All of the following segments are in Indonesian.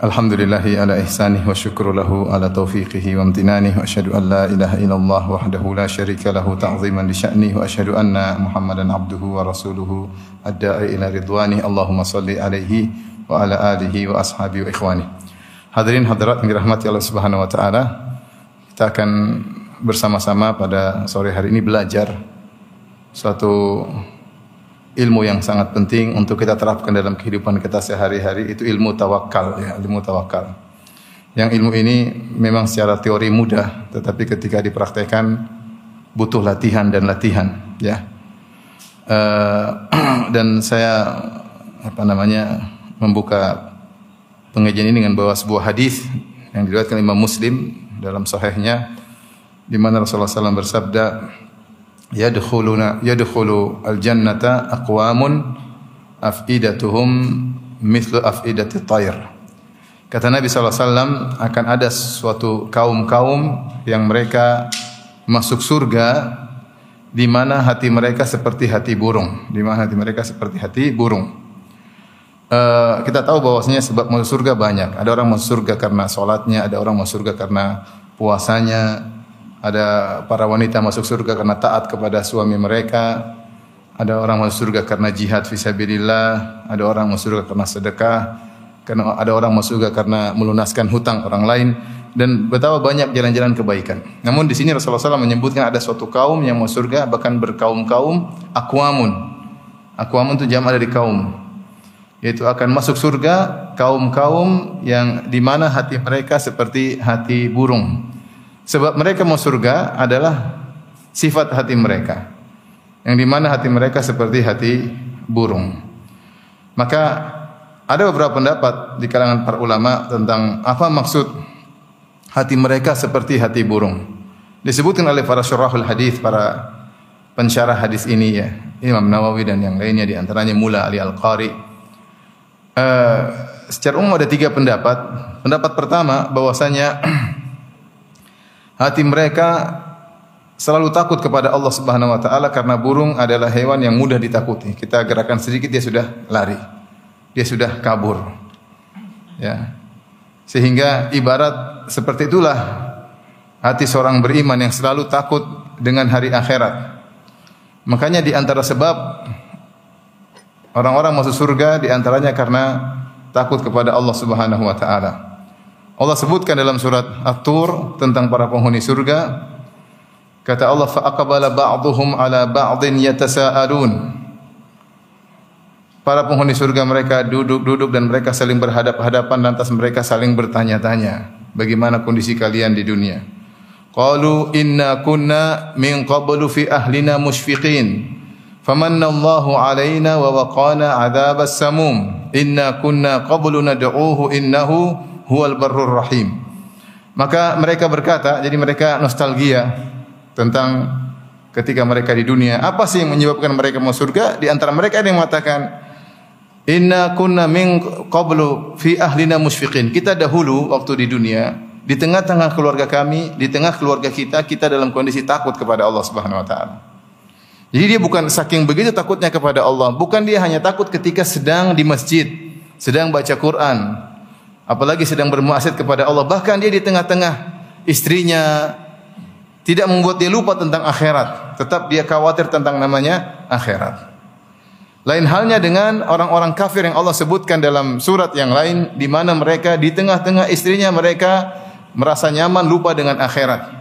Alhamdulillahi ala ihsanih wa syukru lahu ala taufiqihi wa amtinanih wa asyhadu an la ilaha illallah wahdahu la syarika lahu ta'ziman li sya'nih wa asyhadu anna Muhammadan abduhu wa rasuluhu ad-da'i ila ridwanih. Allahumma salli alaihi wa ala alihi wa ashabihi wa ikhwani. Hadirin hadirat yang dirahmati Allah Subhanahu wa taala. Kita akan bersama-sama pada sore hari ini belajar suatu ilmu yang sangat penting untuk kita terapkan dalam kehidupan kita sehari-hari itu ilmu tawakal ya, ilmu tawakal. Yang ilmu ini memang secara teori mudah, tetapi ketika dipraktekkan butuh latihan dan latihan ya. Eh, dan saya apa namanya membuka pengajian ini dengan bawa sebuah hadis yang diriwayatkan Imam Muslim dalam sahihnya di mana Rasulullah SAW bersabda yadkhuluna yadkhulu al-jannata aqwamun afidatuhum mithlu afidati tayr. Kata Nabi SAW akan ada suatu kaum-kaum yang mereka masuk surga di mana hati mereka seperti hati burung, di mana hati mereka seperti hati burung. Uh, kita tahu bahwasanya sebab masuk surga banyak. Ada orang masuk surga karena sholatnya, ada orang masuk surga karena puasanya, ada para wanita masuk surga karena taat kepada suami mereka. Ada orang masuk surga karena jihad fisabilillah. Ada orang masuk surga karena sedekah. Karena ada orang masuk surga karena melunaskan hutang orang lain. Dan betapa banyak jalan-jalan kebaikan. Namun di sini Rasulullah SAW menyebutkan ada suatu kaum yang masuk surga bahkan berkaum-kaum akwamun. Akwamun itu jamaah dari kaum. Yaitu akan masuk surga kaum-kaum yang di mana hati mereka seperti hati burung. Sebab mereka mau surga adalah sifat hati mereka. Yang di mana hati mereka seperti hati burung. Maka ada beberapa pendapat di kalangan para ulama tentang apa maksud hati mereka seperti hati burung. Disebutkan oleh para syurahul hadis, para pensyarah hadis ini ya, Imam Nawawi dan yang lainnya di antaranya Mula Ali Al-Qari. Uh, secara umum ada tiga pendapat. Pendapat pertama bahwasanya hati mereka selalu takut kepada Allah Subhanahu wa taala karena burung adalah hewan yang mudah ditakuti. Kita gerakan sedikit dia sudah lari. Dia sudah kabur. Ya. Sehingga ibarat seperti itulah hati seorang beriman yang selalu takut dengan hari akhirat. Makanya di antara sebab orang-orang masuk surga di antaranya karena takut kepada Allah Subhanahu wa taala. Allah sebutkan dalam surat At-Tur tentang para penghuni surga. Kata Allah fa aqbala ba'dhum ala ba'din yatasaalun. Para penghuni surga mereka duduk-duduk dan mereka saling berhadap-hadapan lantas mereka saling bertanya-tanya, bagaimana kondisi kalian di dunia? Qalu inna kunna min qablu fi ahlina mushfiqin. Allahu alaina wa waqana 'adzabas samum. Inna kunna qablu nad'uuhu innahu huwal barrur rahim. Maka mereka berkata, jadi mereka nostalgia tentang ketika mereka di dunia. Apa sih yang menyebabkan mereka masuk surga? Di antara mereka ada yang mengatakan, Inna kunna min qablu fi ahlina musyfiqin. Kita dahulu waktu di dunia, di tengah-tengah keluarga kami, di tengah keluarga kita, kita dalam kondisi takut kepada Allah Subhanahu wa taala. Jadi dia bukan saking begitu takutnya kepada Allah, bukan dia hanya takut ketika sedang di masjid, sedang baca Quran, apalagi sedang bermuasyid kepada Allah, bahkan dia di tengah-tengah istrinya tidak membuat dia lupa tentang akhirat, tetap dia khawatir tentang namanya akhirat. Lain halnya dengan orang-orang kafir yang Allah sebutkan dalam surat yang lain di mana mereka di tengah-tengah istrinya mereka merasa nyaman lupa dengan akhirat.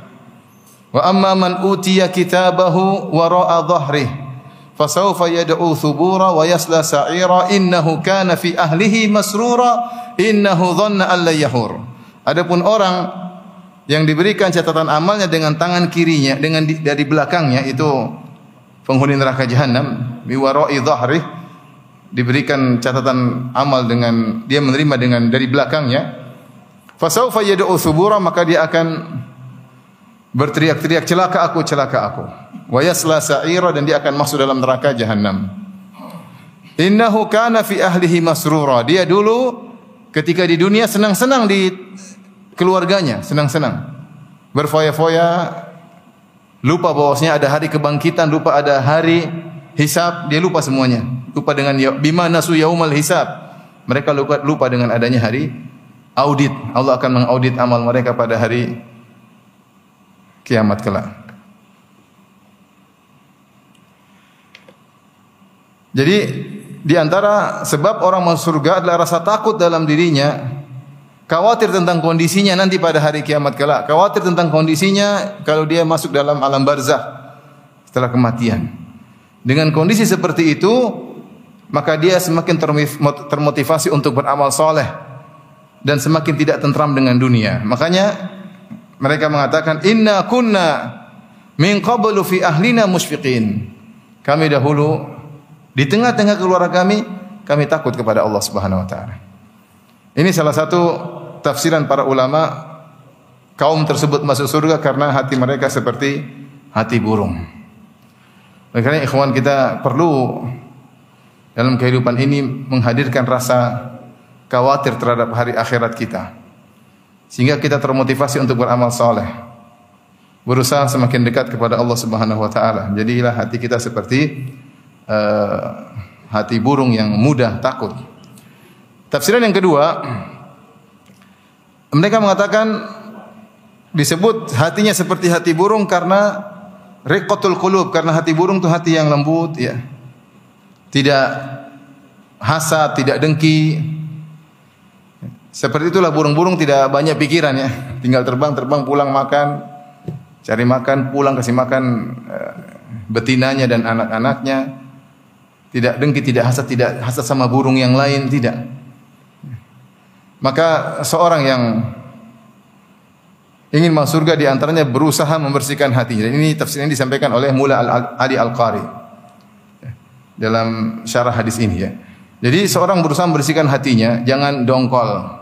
Wa amma utiya kitabahu wara'a dhahri fasawfa yad'u thubura wa yasla sa'ira. Innahu kana fi ahlihi masrura. Innahu dhanna an la yahur. Adapun orang yang diberikan catatan amalnya dengan tangan kirinya dengan di, dari belakangnya itu penghuni neraka jahanam mi wara'i dhahri diberikan catatan amal dengan dia menerima dengan dari belakangnya. Fasawfa yad'u thubura maka dia akan berteriak-teriak celaka aku, celaka aku. Wa yasla sa'ira dan dia akan masuk dalam neraka jahanam. Innahu kana fi ahlihi masrura. Dia dulu ketika di dunia senang-senang di keluarganya, senang-senang. Berfoya-foya, lupa bahwasanya ada hari kebangkitan, lupa ada hari hisab, dia lupa semuanya. Lupa dengan ya- bima nasu yaumal hisab. Mereka lupa, lupa dengan adanya hari audit. Allah akan mengaudit amal mereka pada hari kiamat kelak. Jadi di antara sebab orang masuk surga adalah rasa takut dalam dirinya, khawatir tentang kondisinya nanti pada hari kiamat kelak, khawatir tentang kondisinya kalau dia masuk dalam alam barzah setelah kematian. Dengan kondisi seperti itu, maka dia semakin termotivasi untuk beramal soleh dan semakin tidak tentram dengan dunia. Makanya mereka mengatakan inna kunna min qablu fi ahlina musyfiqin. Kami dahulu di tengah-tengah keluarga kami kami takut kepada Allah Subhanahu wa taala. Ini salah satu tafsiran para ulama kaum tersebut masuk surga karena hati mereka seperti hati burung. Karena ikhwan kita perlu dalam kehidupan ini menghadirkan rasa khawatir terhadap hari akhirat kita. Sehingga kita termotivasi untuk beramal soleh. Berusaha semakin dekat kepada Allah Subhanahu wa taala. Jadilah hati kita seperti uh, hati burung yang mudah takut. Tafsiran yang kedua, mereka mengatakan disebut hatinya seperti hati burung karena riqatul qulub karena hati burung itu hati yang lembut ya. Tidak hasad, tidak dengki. Seperti itulah burung-burung tidak banyak pikiran ya. Tinggal terbang, terbang, pulang makan, cari makan, pulang kasih makan uh, betinanya dan anak-anaknya. Tidak dengki, tidak hasad, tidak hasad sama burung yang lain, tidak. Maka seorang yang ingin masuk surga di antaranya berusaha membersihkan hatinya. Dan ini tafsir yang disampaikan oleh Mula Ali Al-Qari dalam syarah hadis ini ya. Jadi seorang berusaha membersihkan hatinya, jangan dongkol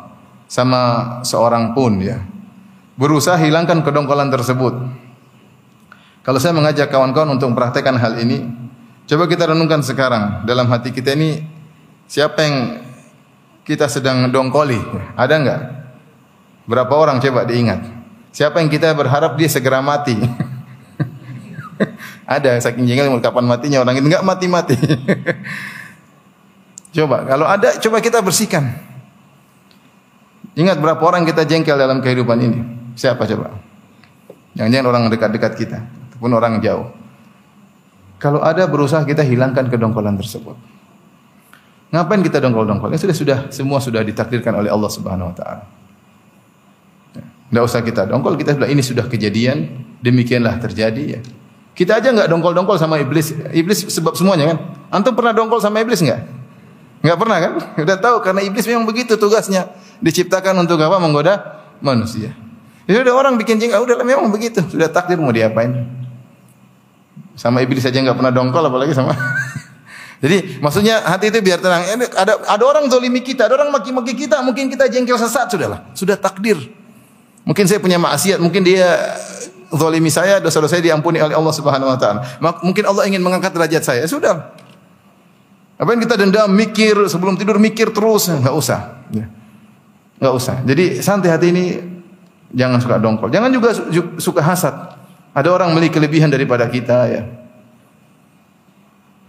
sama seorang pun ya. Berusaha hilangkan kedongkolan tersebut. Kalau saya mengajak kawan-kawan untuk mempraktekkan hal ini, coba kita renungkan sekarang dalam hati kita ini siapa yang kita sedang dongkoli? Ada enggak? Berapa orang coba diingat? Siapa yang kita berharap dia segera mati? ada saking jengkel kapan matinya orang itu enggak mati-mati. coba kalau ada coba kita bersihkan. Ingat berapa orang kita jengkel dalam kehidupan ini? Siapa coba? Jangan-jangan orang dekat-dekat kita ataupun orang jauh. Kalau ada berusaha kita hilangkan kedongkolan tersebut. Ngapain kita dongkol-dongkol? Ya sudah sudah semua sudah ditakdirkan oleh Allah Subhanahu wa taala. Tidak usah kita dongkol, kita sudah ini sudah kejadian, demikianlah terjadi ya. Kita aja nggak dongkol-dongkol sama iblis. Iblis sebab semuanya kan. Antum pernah dongkol sama iblis nggak? Nggak pernah kan? Udah tahu karena iblis memang begitu tugasnya. Diciptakan untuk apa? Menggoda manusia. Jadi ada orang bikin jengkel, udah memang begitu. Sudah takdir mau diapain? Sama iblis saja nggak pernah dongkol, apalagi sama. Jadi maksudnya hati itu biar tenang. Ada ada orang zolimi kita, ada orang maki-maki kita, mungkin kita jengkel sesaat sudahlah, sudah takdir. Mungkin saya punya maksiat, mungkin dia zolimi saya, dosa-dosa saya diampuni oleh Allah Subhanahu wa taala. Mungkin Allah ingin mengangkat derajat saya. Ya sudah. Apa yang kita dendam, mikir sebelum tidur mikir terus, enggak usah. Ya. Enggak usah. Jadi santai hati ini jangan suka dongkol. Jangan juga suka hasad. Ada orang memiliki kelebihan daripada kita ya.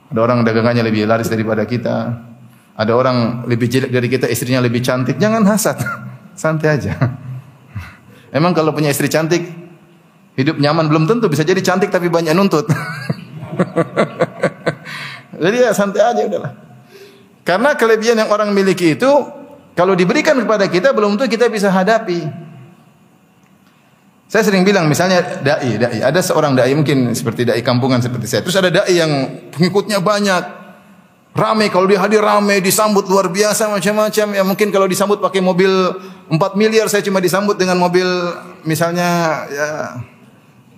Ada orang dagangannya lebih laris daripada kita. Ada orang lebih jelek dari kita, istrinya lebih cantik. Jangan hasad. Santai aja. Emang kalau punya istri cantik, hidup nyaman belum tentu bisa jadi cantik tapi banyak nuntut. jadi ya santai aja udahlah. Karena kelebihan yang orang miliki itu kalau diberikan kepada kita belum tentu kita bisa hadapi. Saya sering bilang misalnya dai, dai. Ada seorang dai mungkin seperti dai kampungan seperti saya. Terus ada dai yang pengikutnya banyak. Rame kalau dia hadir rame, disambut luar biasa macam-macam. Ya mungkin kalau disambut pakai mobil 4 miliar saya cuma disambut dengan mobil misalnya ya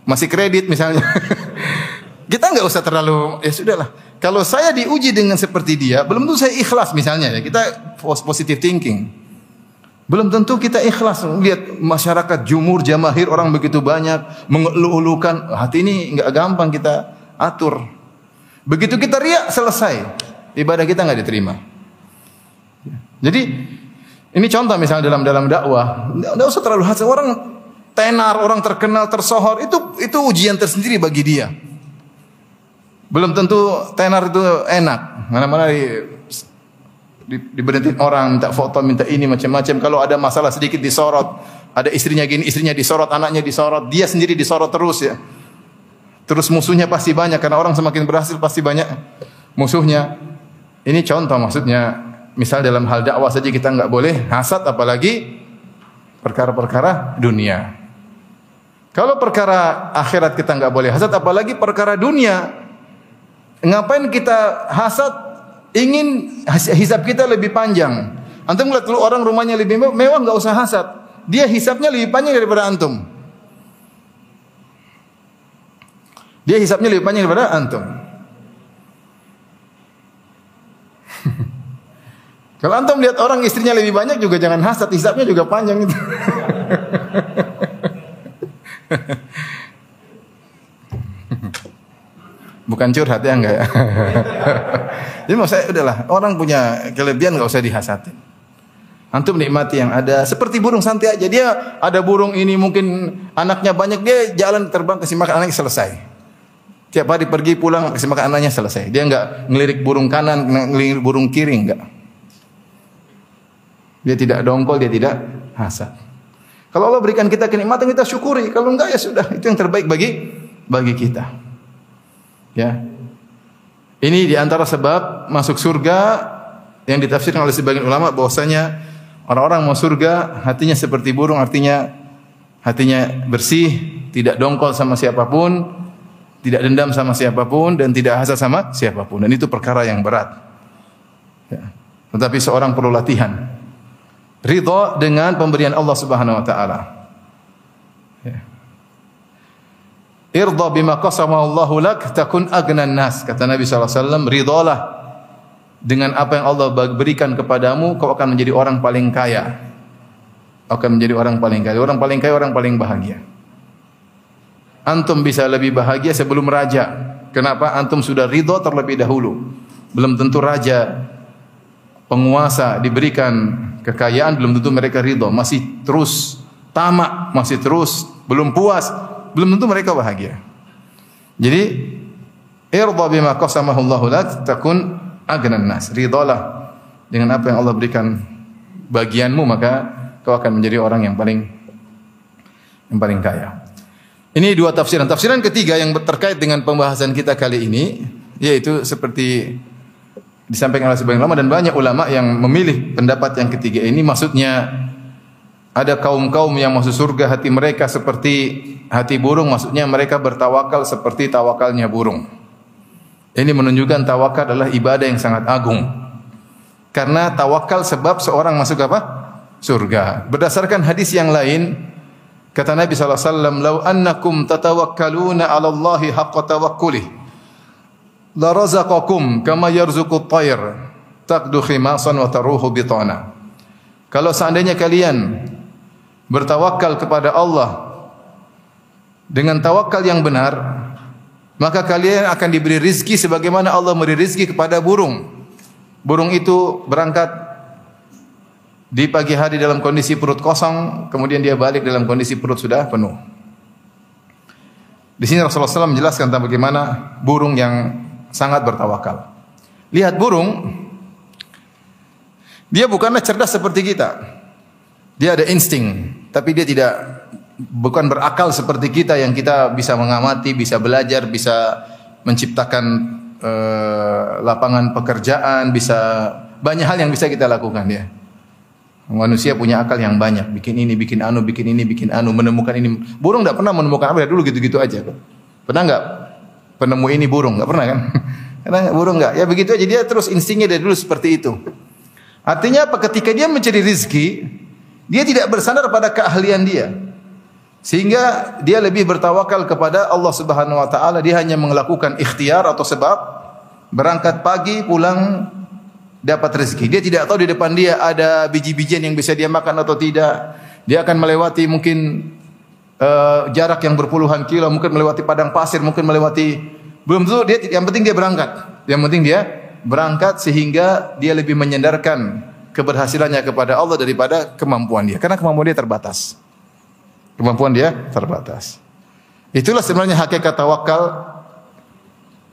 masih kredit misalnya. kita nggak usah terlalu ya sudahlah. Kalau saya diuji dengan seperti dia, belum tentu saya ikhlas misalnya ya. Kita positive thinking. Belum tentu kita ikhlas lihat masyarakat jumur jamahir orang begitu banyak mengeluh-elukan hati ini nggak gampang kita atur. Begitu kita riak selesai ibadah kita nggak diterima. Jadi ini contoh misalnya dalam dalam dakwah, nggak usah terlalu hasil orang tenar, orang terkenal, tersohor itu itu ujian tersendiri bagi dia. Belum tentu tenar itu enak. Mana-mana di di, diberhentiin orang, minta foto, minta ini macam-macam. Kalau ada masalah sedikit disorot, ada istrinya gini, istrinya disorot, anaknya disorot, dia sendiri disorot terus ya. Terus musuhnya pasti banyak karena orang semakin berhasil pasti banyak musuhnya. Ini contoh maksudnya, misal dalam hal dakwah saja kita nggak boleh hasad apalagi perkara-perkara dunia. Kalau perkara akhirat kita nggak boleh hasad apalagi perkara dunia. Ngapain kita hasad ingin hisap kita lebih panjang. Antum lihat dulu orang rumahnya lebih mewah nggak usah hasad. Dia hisapnya lebih panjang daripada antum. Dia hisapnya lebih panjang daripada antum. Kalau antum lihat orang istrinya lebih banyak juga jangan hasad, hisapnya juga panjang itu. Bukan curhat ya enggak ya. Jadi mau saya udahlah, orang punya kelebihan enggak usah dihasatin. Antum nikmati yang ada. Seperti burung santai aja. Dia ada burung ini mungkin anaknya banyak dia jalan terbang kasih makan anaknya selesai. Tiap hari pergi pulang kasih makan anaknya selesai. Dia enggak ngelirik burung kanan, ngelirik burung kiri enggak. Dia tidak dongkol, dia tidak hasad. Kalau Allah berikan kita kenikmatan kita syukuri. Kalau enggak ya sudah, itu yang terbaik bagi bagi kita. Ya. Ini di antara sebab masuk surga yang ditafsirkan oleh sebagian ulama bahwasanya orang-orang mau surga hatinya seperti burung artinya hatinya bersih, tidak dongkol sama siapa pun, tidak dendam sama siapa pun dan tidak hasad sama siapa pun dan itu perkara yang berat. Ya. Tetapi seorang perlu latihan. Ridho dengan pemberian Allah Subhanahu wa taala. Ya. Irda bima qasama Allahu lak takun agnan nas. Kata Nabi SAW, ridalah dengan apa yang Allah berikan kepadamu, kau akan menjadi orang paling kaya. Akan menjadi orang paling kaya. Orang paling kaya, orang paling bahagia. Antum bisa lebih bahagia sebelum raja. Kenapa? Antum sudah ridho terlebih dahulu. Belum tentu raja, penguasa diberikan kekayaan, belum tentu mereka ridho. Masih terus tamak, masih terus belum puas, belum tentu mereka bahagia. Jadi irda bima qasamahu Allah lak takun agnan nas. Ridalah dengan apa yang Allah berikan bagianmu maka kau akan menjadi orang yang paling yang paling kaya. Ini dua tafsiran. Tafsiran ketiga yang terkait dengan pembahasan kita kali ini yaitu seperti disampaikan oleh sebagian ulama dan banyak ulama yang memilih pendapat yang ketiga ini maksudnya ada kaum-kaum yang masuk surga hati mereka seperti hati burung maksudnya mereka bertawakal seperti tawakalnya burung. Ini menunjukkan tawakal adalah ibadah yang sangat agung. Karena tawakal sebab seorang masuk apa? Surga. Berdasarkan hadis yang lain, kata Nabi SAW, "Lau annakum tatawakkaluna 'ala Allahi haqqa tawakkulih, la razaqakum kama yarzuqut tayr, taqdu khimasan wa taruhu bitana." Kalau seandainya kalian bertawakal kepada Allah dengan tawakal yang benar, maka kalian akan diberi rizki sebagaimana Allah memberi rizki kepada burung. Burung itu berangkat di pagi hari dalam kondisi perut kosong, kemudian dia balik dalam kondisi perut sudah penuh. Di sini Rasulullah SAW menjelaskan tentang bagaimana burung yang sangat bertawakal. Lihat burung, dia bukanlah cerdas seperti kita. Dia ada insting, tapi dia tidak bukan berakal seperti kita yang kita bisa mengamati, bisa belajar, bisa menciptakan uh, lapangan pekerjaan, bisa banyak hal yang bisa kita lakukan ya. Manusia punya akal yang banyak, bikin ini, bikin anu, bikin ini, bikin anu, menemukan ini. Burung tidak pernah menemukan apa ya dulu gitu-gitu aja. Pernah nggak penemu ini burung? Nggak pernah kan? Karena burung nggak. Ya begitu aja dia terus instingnya dari dulu seperti itu. Artinya apa? Ketika dia mencari rizki, dia tidak bersandar pada keahlian dia. Sehingga dia lebih bertawakal kepada Allah Subhanahu wa taala, dia hanya melakukan ikhtiar atau sebab berangkat pagi pulang dapat rezeki. Dia tidak tahu di depan dia ada biji-bijian yang bisa dia makan atau tidak. Dia akan melewati mungkin uh, jarak yang berpuluhan kilo, mungkin melewati padang pasir, mungkin melewati belum tentu dia yang penting dia berangkat. Yang penting dia berangkat sehingga dia lebih menyandarkan keberhasilannya kepada Allah daripada kemampuan dia. Karena kemampuan dia terbatas. Kemampuan dia terbatas. Itulah sebenarnya hakikat tawakal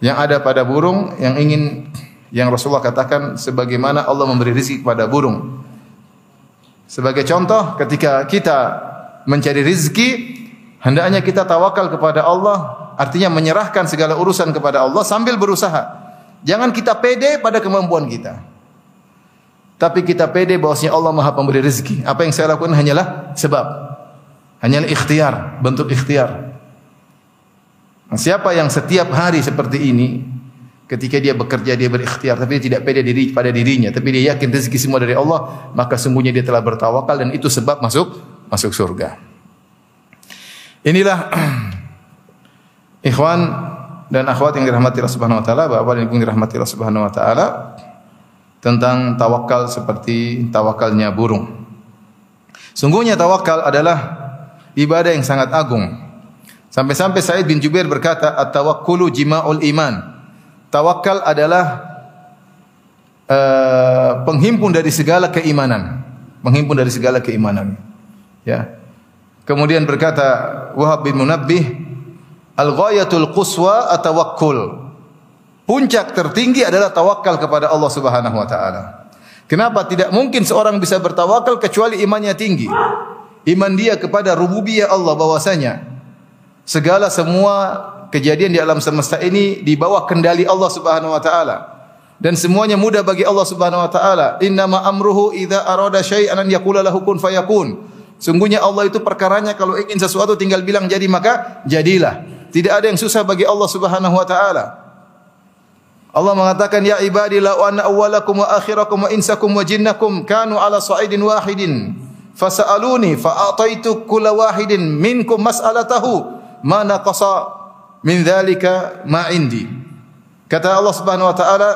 yang ada pada burung yang ingin yang Rasulullah katakan sebagaimana Allah memberi rezeki kepada burung. Sebagai contoh ketika kita mencari rezeki hendaknya kita tawakal kepada Allah artinya menyerahkan segala urusan kepada Allah sambil berusaha. Jangan kita pede pada kemampuan kita. Tapi kita pede bahwasanya Allah Maha Pemberi rezeki. Apa yang saya lakukan hanyalah sebab. Hanyalah ikhtiar, bentuk ikhtiar. Nah, siapa yang setiap hari seperti ini, ketika dia bekerja dia berikhtiar, tapi dia tidak pede diri pada dirinya, tapi dia yakin rezeki semua dari Allah, maka sungguhnya dia telah bertawakal dan itu sebab masuk masuk surga. Inilah ikhwan dan akhwat yang dirahmati Allah Subhanahu wa taala, Bapak dan Ibu yang dirahmati Allah Subhanahu wa taala tentang tawakal seperti tawakalnya burung. Sungguhnya tawakal adalah ibadah yang sangat agung. Sampai-sampai Said bin Jubair berkata, "At-tawakkulu jima'ul iman." Tawakal adalah uh, penghimpun dari segala keimanan, penghimpun dari segala keimanan. Ya. Kemudian berkata Wahab bin Munabbih, "Al-ghayatul quswa at-tawakkul." Puncak tertinggi adalah tawakal kepada Allah Subhanahu wa taala. Kenapa tidak mungkin seorang bisa bertawakal kecuali imannya tinggi? Iman dia kepada rububiyah Allah bahwasanya segala semua kejadian di alam semesta ini di bawah kendali Allah Subhanahu wa taala. Dan semuanya mudah bagi Allah Subhanahu wa taala. Innama amruhu idza arada syai'an an yaqula lahu kun fayakun. Sungguhnya Allah itu perkaranya kalau ingin sesuatu tinggal bilang jadi maka jadilah. Tidak ada yang susah bagi Allah Subhanahu wa taala. Allah mengatakan ya ibadi la anna awwalakum wa akhirakum wa insakum wa jinnakum kanu ala sa'idin wahidin. Fasaluni fa'ataitu kulla wahidin minkum mas'alatahu ma naqasa min dzalika ma indi. Kata Allah Subhanahu wa taala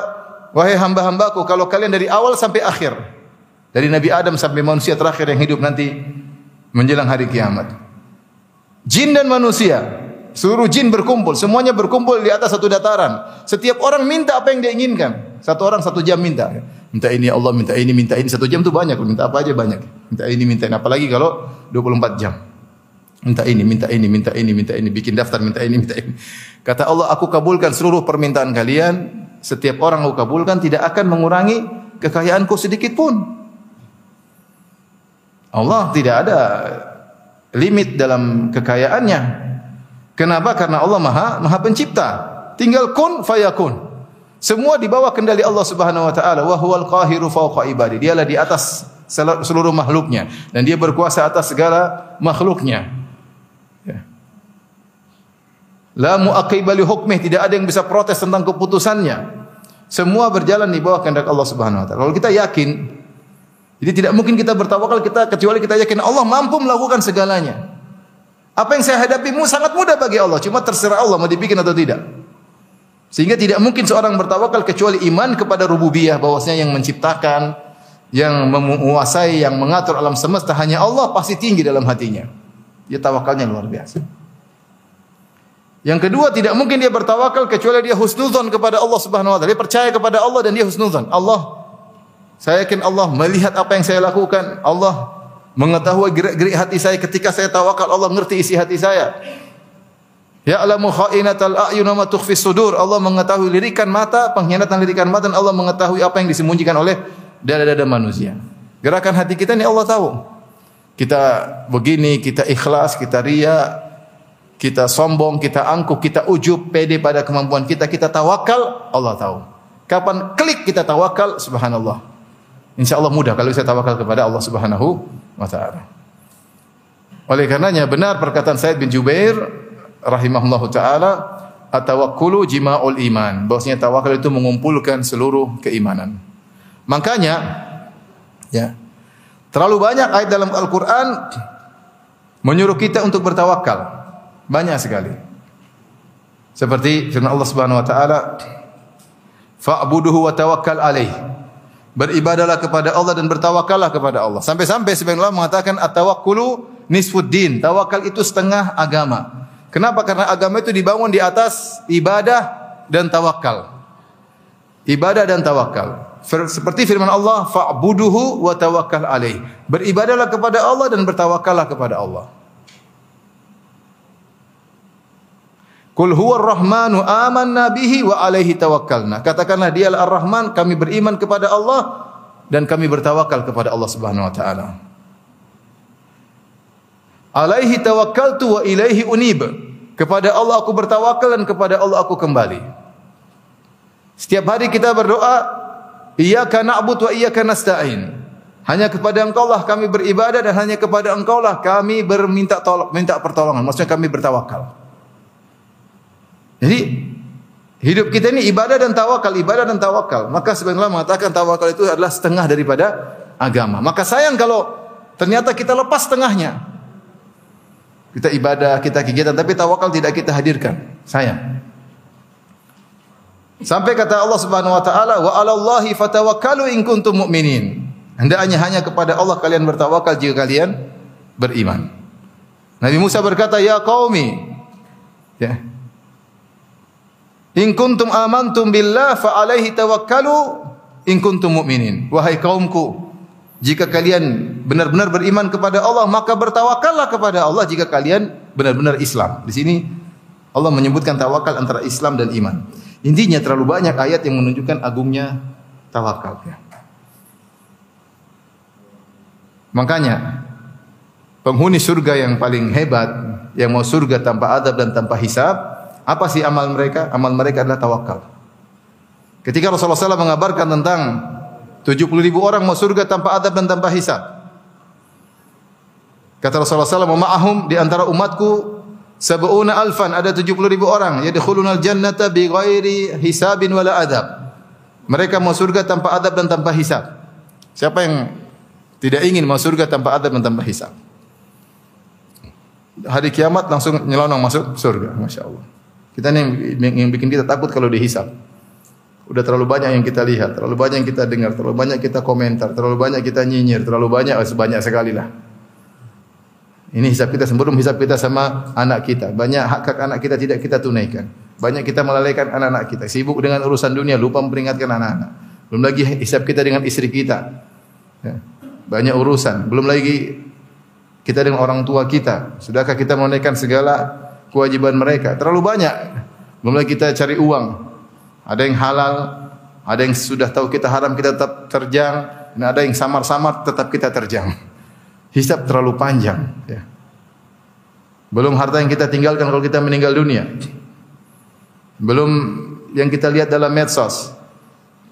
wahai hamba-hambaku kalau kalian dari awal sampai akhir dari Nabi Adam sampai manusia terakhir yang hidup nanti menjelang hari kiamat jin dan manusia seluruh jin berkumpul semuanya berkumpul di atas satu dataran setiap orang minta apa yang dia inginkan satu orang satu jam minta Minta ini ya Allah, minta ini, minta ini. Satu jam itu banyak. Minta apa aja banyak. Minta ini, minta ini. Apalagi kalau 24 jam. Minta ini, minta ini, minta ini, minta ini. Bikin daftar, minta ini, minta ini. Kata Allah, aku kabulkan seluruh permintaan kalian. Setiap orang aku kabulkan tidak akan mengurangi kekayaanku sedikit pun. Allah tidak ada limit dalam kekayaannya. Kenapa? Karena Allah Maha Maha Pencipta. Tinggal kun fayakun. Semua di bawah kendali Allah Subhanahu wa taala. Wa huwal qahiru fawqa ibadi. Dialah di atas seluruh makhluknya dan dia berkuasa atas segala makhluknya. Ya. La muaqiba li hukmih, tidak ada yang bisa protes tentang keputusannya. Semua berjalan di bawah kehendak Allah Subhanahu wa taala. Kalau kita yakin jadi tidak mungkin kita bertawakal kita kecuali kita yakin Allah mampu melakukan segalanya. Apa yang saya hadapi sangat mudah bagi Allah, cuma terserah Allah mau dibikin atau tidak. Sehingga tidak mungkin seorang bertawakal kecuali iman kepada rububiyah bahwasanya yang menciptakan, yang menguasai, yang mengatur alam semesta hanya Allah pasti tinggi dalam hatinya. Dia tawakalnya luar biasa. Yang kedua tidak mungkin dia bertawakal kecuali dia husnuzon kepada Allah Subhanahu wa taala. Dia percaya kepada Allah dan dia husnuzon. Allah saya yakin Allah melihat apa yang saya lakukan. Allah mengetahui gerak-gerik hati saya ketika saya tawakal. Allah ngerti isi hati saya. Ya'lamu kha'inatal a'yun wa tukhfi sudur. Allah mengetahui lirikan mata, pengkhianatan lirikan mata dan Allah mengetahui apa yang disembunyikan oleh dada-dada manusia. Gerakan hati kita ini Allah tahu. Kita begini, kita ikhlas, kita ria, kita sombong, kita angkuh, kita ujub, pede pada kemampuan kita, kita tawakal, Allah tahu. Kapan klik kita tawakal, subhanallah. Insya Allah mudah kalau saya tawakal kepada Allah subhanahu wa ta'ala. Oleh karenanya benar perkataan Said bin Jubair rahimahullahu taala atawakkulu jima'ul iman. Bahwasanya tawakal itu mengumpulkan seluruh keimanan. Makanya ya. Terlalu banyak ayat dalam Al-Qur'an menyuruh kita untuk bertawakal. Banyak sekali. Seperti firman Allah Subhanahu wa taala, "Fa'buduhu wa tawakkal alaih." Beribadalah kepada Allah dan bertawakallah kepada Allah. Sampai-sampai sebagian ulama mengatakan at-tawakkulu nisfuddin. Tawakal itu setengah agama. Kenapa? Karena agama itu dibangun di atas ibadah dan tawakal. Ibadah dan tawakal. Seperti firman Allah, fa'buduhu wa tawakkal alaih. Beribadahlah kepada Allah dan bertawakallah kepada Allah. Kul huwa rahmanu amanna bihi wa alaihi tawakkalna. Katakanlah dia ar-Rahman, kami beriman kepada Allah dan kami bertawakal kepada Allah Subhanahu wa taala. Alaihi tawakkaltu wa ilaihi unib. Kepada Allah aku bertawakal dan kepada Allah aku kembali. Setiap hari kita berdoa, iyyaka na'budu wa iyyaka nasta'in. Hanya kepada Engkau lah kami beribadah dan hanya kepada Engkau lah kami berminta tolong, minta pertolongan. Maksudnya kami bertawakal. Jadi hidup kita ini ibadah dan tawakal, ibadah dan tawakal. Maka sebenarnya mengatakan tawakal itu adalah setengah daripada agama. Maka sayang kalau ternyata kita lepas setengahnya. Kita ibadah, kita kegiatan, tapi tawakal tidak kita hadirkan. Sayang. Sampai kata Allah Subhanahu wa taala, "Wa 'alallahi fatawakkalu in kuntum mu'minin." Hendaknya hanya kepada Allah kalian bertawakal jika kalian beriman. Nabi Musa berkata, "Ya qaumi." Ya. In kuntum amantum billah fa alaihi tawakkalu in kuntum mu'minin. Wahai kaumku, jika kalian benar-benar beriman kepada Allah, maka bertawakallah kepada Allah jika kalian benar-benar Islam. Di sini Allah menyebutkan tawakal antara Islam dan iman. Intinya terlalu banyak ayat yang menunjukkan agungnya tawakal. Makanya penghuni surga yang paling hebat, yang mau surga tanpa adab dan tanpa hisab, apa sih amal mereka? Amal mereka adalah tawakal. Ketika Rasulullah SAW mengabarkan tentang 70 ribu orang mau surga tanpa adab dan tanpa hisab. Kata Rasulullah SAW, ma'ahum di antara umatku sab'una alfan ada 70 ribu orang yadkhulunal jannata bi ghairi hisabin wala adab. Mereka mau surga tanpa adab dan tanpa hisab. Siapa yang tidak ingin mau surga tanpa adab dan tanpa hisab? Hari kiamat langsung nyelonong masuk surga, masya Allah. Kita yang, yang bikin kita takut kalau dihisap. Udah terlalu banyak yang kita lihat, terlalu banyak yang kita dengar, terlalu banyak kita komentar, terlalu banyak kita nyinyir, terlalu banyak oh, sebanyak sekali lah. Ini hisap kita sebelum hisap kita sama anak kita. Banyak hak hak anak kita tidak kita tunaikan. Banyak kita melalaikan anak-anak kita. Sibuk dengan urusan dunia, lupa memperingatkan anak-anak. Belum lagi hisap kita dengan istri kita. Ya. Banyak urusan. Belum lagi kita dengan orang tua kita. Sudahkah kita menunaikan segala kewajiban mereka. Terlalu banyak. Belum lagi kita cari uang. Ada yang halal, ada yang sudah tahu kita haram kita tetap terjang, dan ada yang samar-samar tetap kita terjang. Hisab terlalu panjang. Ya. Belum harta yang kita tinggalkan kalau kita meninggal dunia. Belum yang kita lihat dalam medsos.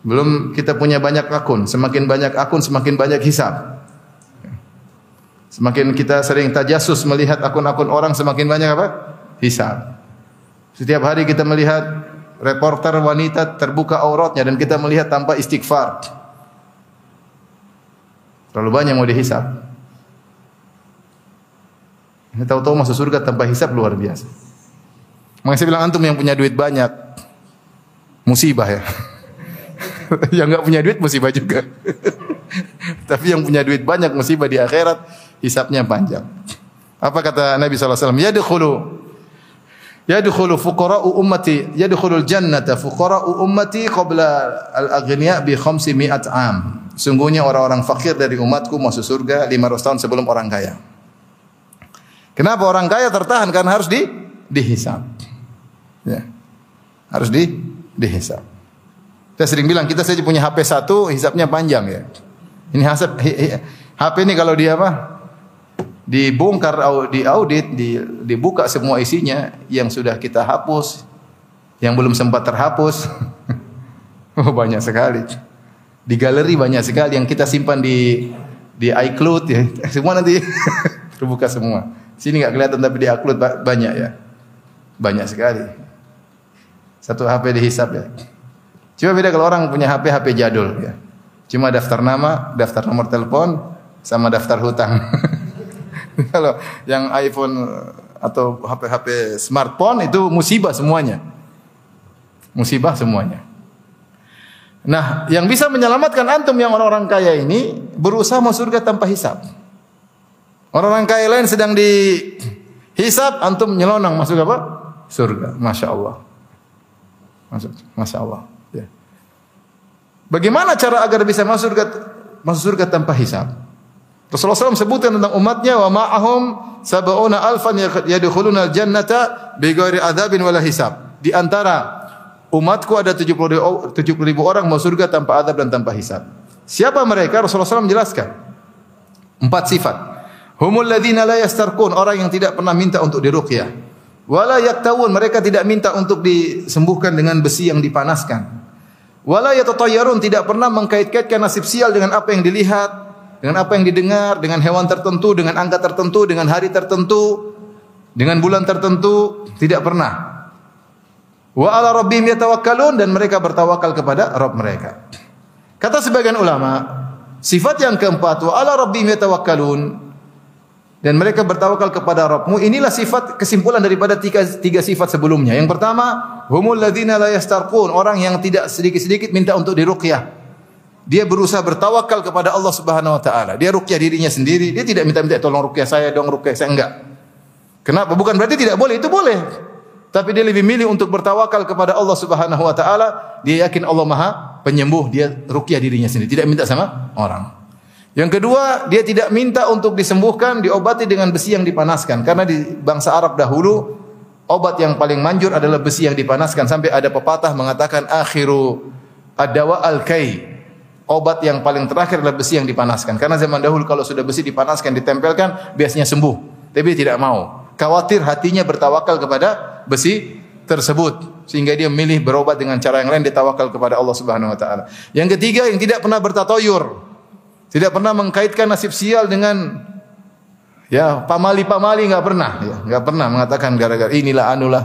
Belum kita punya banyak akun. Semakin banyak akun, semakin banyak hisab. Semakin kita sering tajasus melihat akun-akun orang, semakin banyak apa? Hisab. Setiap hari kita melihat reporter wanita terbuka auratnya dan kita melihat tanpa istighfar. Terlalu banyak mau dihisab. Ini tahu-tahu masuk surga tanpa hisab luar biasa. Makanya saya bilang antum yang punya duit banyak musibah ya. yang enggak punya duit musibah juga. Tapi yang punya duit banyak musibah di akhirat hisabnya panjang. Apa kata Nabi sallallahu alaihi wasallam? Yadkhulu yadkhulu fuqara'u ummati yadkhulul jannata fuqara'u ummati qabla al-aghniya bi 500 am. Sungguhnya orang-orang fakir dari umatku masuk surga 500 tahun sebelum orang kaya. Kenapa orang kaya tertahan? Karena harus di dihisab. Ya. Harus di dihisab. Saya sering bilang kita saja punya HP satu, hisapnya panjang ya. Ini hasab HP ini kalau dia apa? Dibongkar di audit di, dibuka semua isinya yang sudah kita hapus yang belum sempat terhapus. Oh, banyak sekali. Di galeri banyak sekali yang kita simpan di di iCloud ya. Semua nanti terbuka semua. Sini nggak kelihatan tapi di iCloud banyak ya. Banyak sekali. Satu HP dihisap ya. Cuma beda kalau orang punya HP HP jadul ya. Cuma daftar nama daftar nomor telepon sama daftar hutang Kalau yang iPhone atau HP-HP smartphone itu musibah semuanya. Musibah semuanya. Nah, yang bisa menyelamatkan antum yang orang-orang kaya ini berusaha masuk surga tanpa hisab. Orang-orang kaya lain sedang di hisab, antum nyelonong masuk apa? Surga. Masya Allah. Masuk, Masya Allah. Ya. Bagaimana cara agar bisa masuk surga, masuk surga tanpa hisab? Rasulullah SAW sebutkan tentang umatnya wa ma'ahum sab'una alfan yadkhuluna al-jannata bighairi adzabin wala hisab. Di antara umatku ada 70 ribu orang masuk surga tanpa adab dan tanpa hisab. Siapa mereka? Rasulullah SAW menjelaskan. Empat sifat. Humul ladzina la yastarqun, orang yang tidak pernah minta untuk diruqyah. Wala yaktawun, mereka tidak minta untuk disembuhkan dengan besi yang dipanaskan. Wala yatatayyarun, tidak pernah mengkait-kaitkan nasib sial dengan apa yang dilihat, dengan apa yang didengar, dengan hewan tertentu, dengan angka tertentu, dengan hari tertentu, dengan bulan tertentu, tidak pernah. Wa ala rabbihim yatawakkalun dan mereka bertawakal kepada Rabb mereka. Kata sebagian ulama, sifat yang keempat wa ala rabbihim yatawakkalun dan mereka bertawakal kepada Rabbmu. Inilah sifat kesimpulan daripada tiga, tiga sifat sebelumnya. Yang pertama, humul ladzina la yastarqun, orang yang tidak sedikit-sedikit minta untuk diruqyah. Dia berusaha bertawakal kepada Allah Subhanahu wa taala. Dia rukyah dirinya sendiri. Dia tidak minta-minta tolong rukyah saya dong, rukyah saya enggak. Kenapa? Bukan berarti tidak boleh, itu boleh. Tapi dia lebih milih untuk bertawakal kepada Allah Subhanahu wa taala. Dia yakin Allah Maha penyembuh, dia rukyah dirinya sendiri, tidak minta sama orang. Yang kedua, dia tidak minta untuk disembuhkan, diobati dengan besi yang dipanaskan. Karena di bangsa Arab dahulu, obat yang paling manjur adalah besi yang dipanaskan. Sampai ada pepatah mengatakan, akhiru adawa al-kai obat yang paling terakhir adalah besi yang dipanaskan. Karena zaman dahulu kalau sudah besi dipanaskan, ditempelkan, biasanya sembuh. Tapi tidak mau. Khawatir hatinya bertawakal kepada besi tersebut sehingga dia memilih berobat dengan cara yang lain ditawakal kepada Allah Subhanahu wa taala. Yang ketiga yang tidak pernah bertatoyur. Tidak pernah mengkaitkan nasib sial dengan ya pamali-pamali enggak pernah ya, enggak pernah mengatakan gara-gara inilah anulah.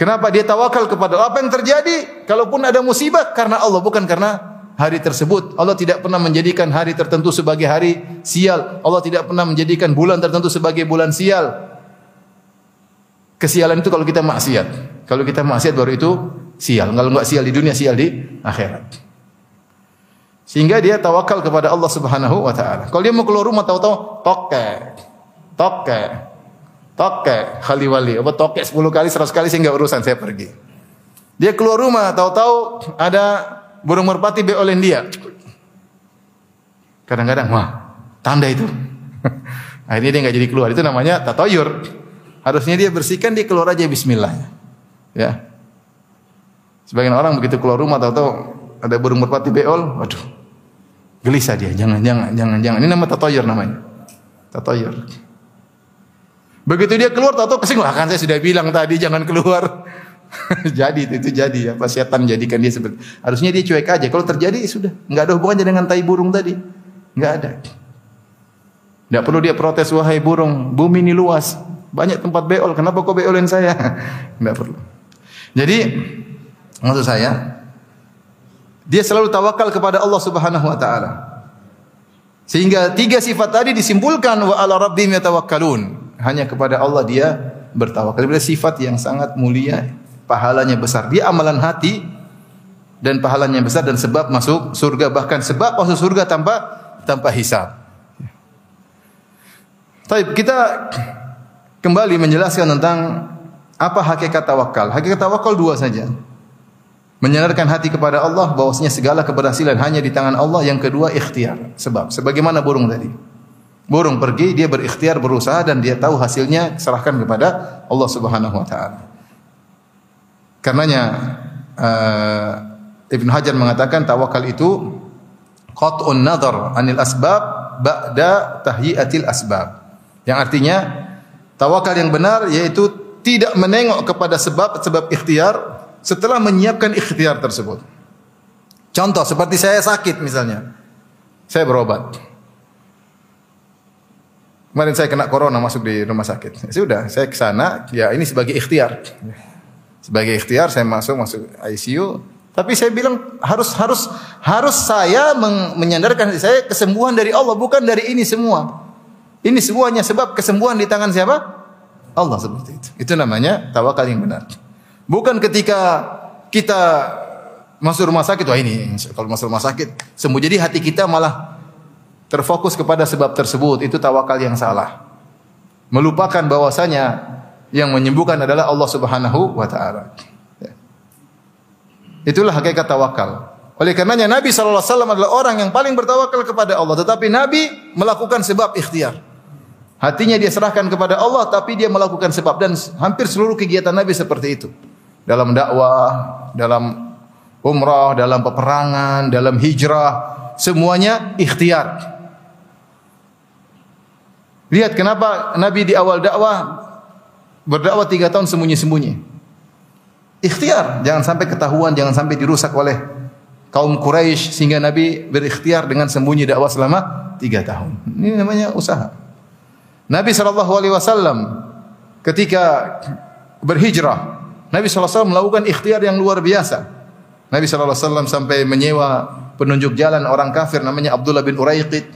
Kenapa dia tawakal kepada Allah? Apa yang terjadi? Kalaupun ada musibah karena Allah bukan karena hari tersebut. Allah tidak pernah menjadikan hari tertentu sebagai hari sial. Allah tidak pernah menjadikan bulan tertentu sebagai bulan sial. Kesialan itu kalau kita maksiat. Kalau kita maksiat baru itu sial. Kalau enggak sial di dunia, sial di akhirat. Sehingga dia tawakal kepada Allah Subhanahu wa taala. Kalau dia mau keluar rumah tahu-tahu toke. Toke. Toke khaliwali. Apa toke 10 kali, 100 kali saya enggak urusan, saya pergi. Dia keluar rumah tahu-tahu ada burung merpati beolin dia. Kadang-kadang, wah, tanda itu. Akhirnya dia nggak jadi keluar. Itu namanya tatoyur. Harusnya dia bersihkan, dia keluar aja bismillah. Ya. Sebagian orang begitu keluar rumah tahu-tahu ada burung merpati beol, waduh. Gelisah dia, jangan jangan jangan jangan. Ini nama tatoyur namanya. Tatoyur. Begitu dia keluar tahu-tahu ke sini, kan saya sudah bilang tadi jangan keluar. jadi itu, jadi apa setan jadikan dia seperti harusnya dia cuek aja. Kalau terjadi ya sudah. Nggak ada hubungannya dengan tai burung tadi. Nggak ada. Nggak perlu dia protes wahai burung bumi ini luas. Banyak tempat beol. Kenapa kau beolin saya? Nggak perlu. Jadi maksud saya dia selalu tawakal kepada Allah Subhanahu wa taala. Sehingga tiga sifat tadi disimpulkan wa ala rabbihim yatawakkalun. Hanya kepada Allah dia bertawakal. Ini sifat yang sangat mulia pahalanya besar. Dia amalan hati dan pahalanya besar dan sebab masuk surga bahkan sebab masuk surga tanpa tanpa hisab. Baik, kita kembali menjelaskan tentang apa hakikat tawakal. Hakikat tawakal dua saja. Menyandarkan hati kepada Allah bahwasanya segala keberhasilan hanya di tangan Allah. Yang kedua ikhtiar. Sebab sebagaimana burung tadi. Burung pergi, dia berikhtiar, berusaha dan dia tahu hasilnya serahkan kepada Allah Subhanahu wa taala. Karenanya uh, Hajar mengatakan tawakal itu qat'un nadhar anil asbab ba'da tahyiatil asbab. Yang artinya tawakal yang benar yaitu tidak menengok kepada sebab-sebab ikhtiar setelah menyiapkan ikhtiar tersebut. Contoh seperti saya sakit misalnya. Saya berobat. Kemarin saya kena corona masuk di rumah sakit. Ya sudah, saya ke sana, ya ini sebagai ikhtiar. Sebagai ikhtiar saya masuk masuk ICU, tapi saya bilang harus harus harus saya menyandarkan saya kesembuhan dari Allah bukan dari ini semua. Ini semuanya sebab kesembuhan di tangan siapa? Allah seperti itu. Itu namanya tawakal yang benar. Bukan ketika kita masuk rumah sakit, wah ini kalau masuk rumah sakit sembuh. Jadi hati kita malah terfokus kepada sebab tersebut. Itu tawakal yang salah. Melupakan bahwasanya yang menyembuhkan adalah Allah Subhanahu wa taala. Ya. Itulah hakikat tawakal. Oleh karenanya Nabi SAW adalah orang yang paling bertawakal kepada Allah. Tetapi Nabi melakukan sebab ikhtiar. Hatinya dia serahkan kepada Allah tapi dia melakukan sebab. Dan hampir seluruh kegiatan Nabi seperti itu. Dalam dakwah, dalam umrah, dalam peperangan, dalam hijrah. Semuanya ikhtiar. Lihat kenapa Nabi di awal dakwah berdakwah tiga tahun sembunyi-sembunyi. Ikhtiar, jangan sampai ketahuan, jangan sampai dirusak oleh kaum Quraisy sehingga Nabi berikhtiar dengan sembunyi dakwah selama tiga tahun. Ini namanya usaha. Nabi Shallallahu Alaihi Wasallam ketika berhijrah, Nabi SAW melakukan ikhtiar yang luar biasa. Nabi SAW sampai menyewa penunjuk jalan orang kafir namanya Abdullah bin Uraiqid.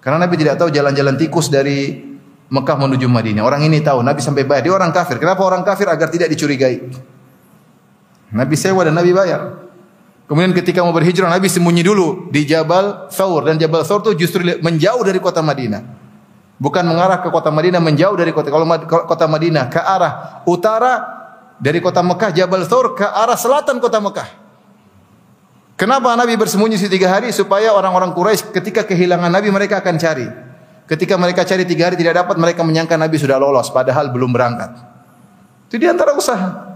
Karena Nabi tidak tahu jalan-jalan tikus dari Mekah menuju Madinah. Orang ini tahu, Nabi sampai bayar. Dia orang kafir. Kenapa orang kafir? Agar tidak dicurigai. Nabi sewa dan Nabi bayar. Kemudian ketika mau berhijrah Nabi sembunyi dulu di Jabal Thawr dan Jabal Thawr itu justru menjauh dari kota Madinah. Bukan mengarah ke kota Madinah, menjauh dari kota. Kalau kota Madinah ke arah utara dari kota Mekah Jabal Thawr ke arah selatan kota Mekah. Kenapa Nabi bersembunyi tiga hari supaya orang-orang Quraisy ketika kehilangan Nabi mereka akan cari. Ketika mereka cari tiga hari tidak dapat mereka menyangka Nabi sudah lolos padahal belum berangkat. Itu di antara usaha.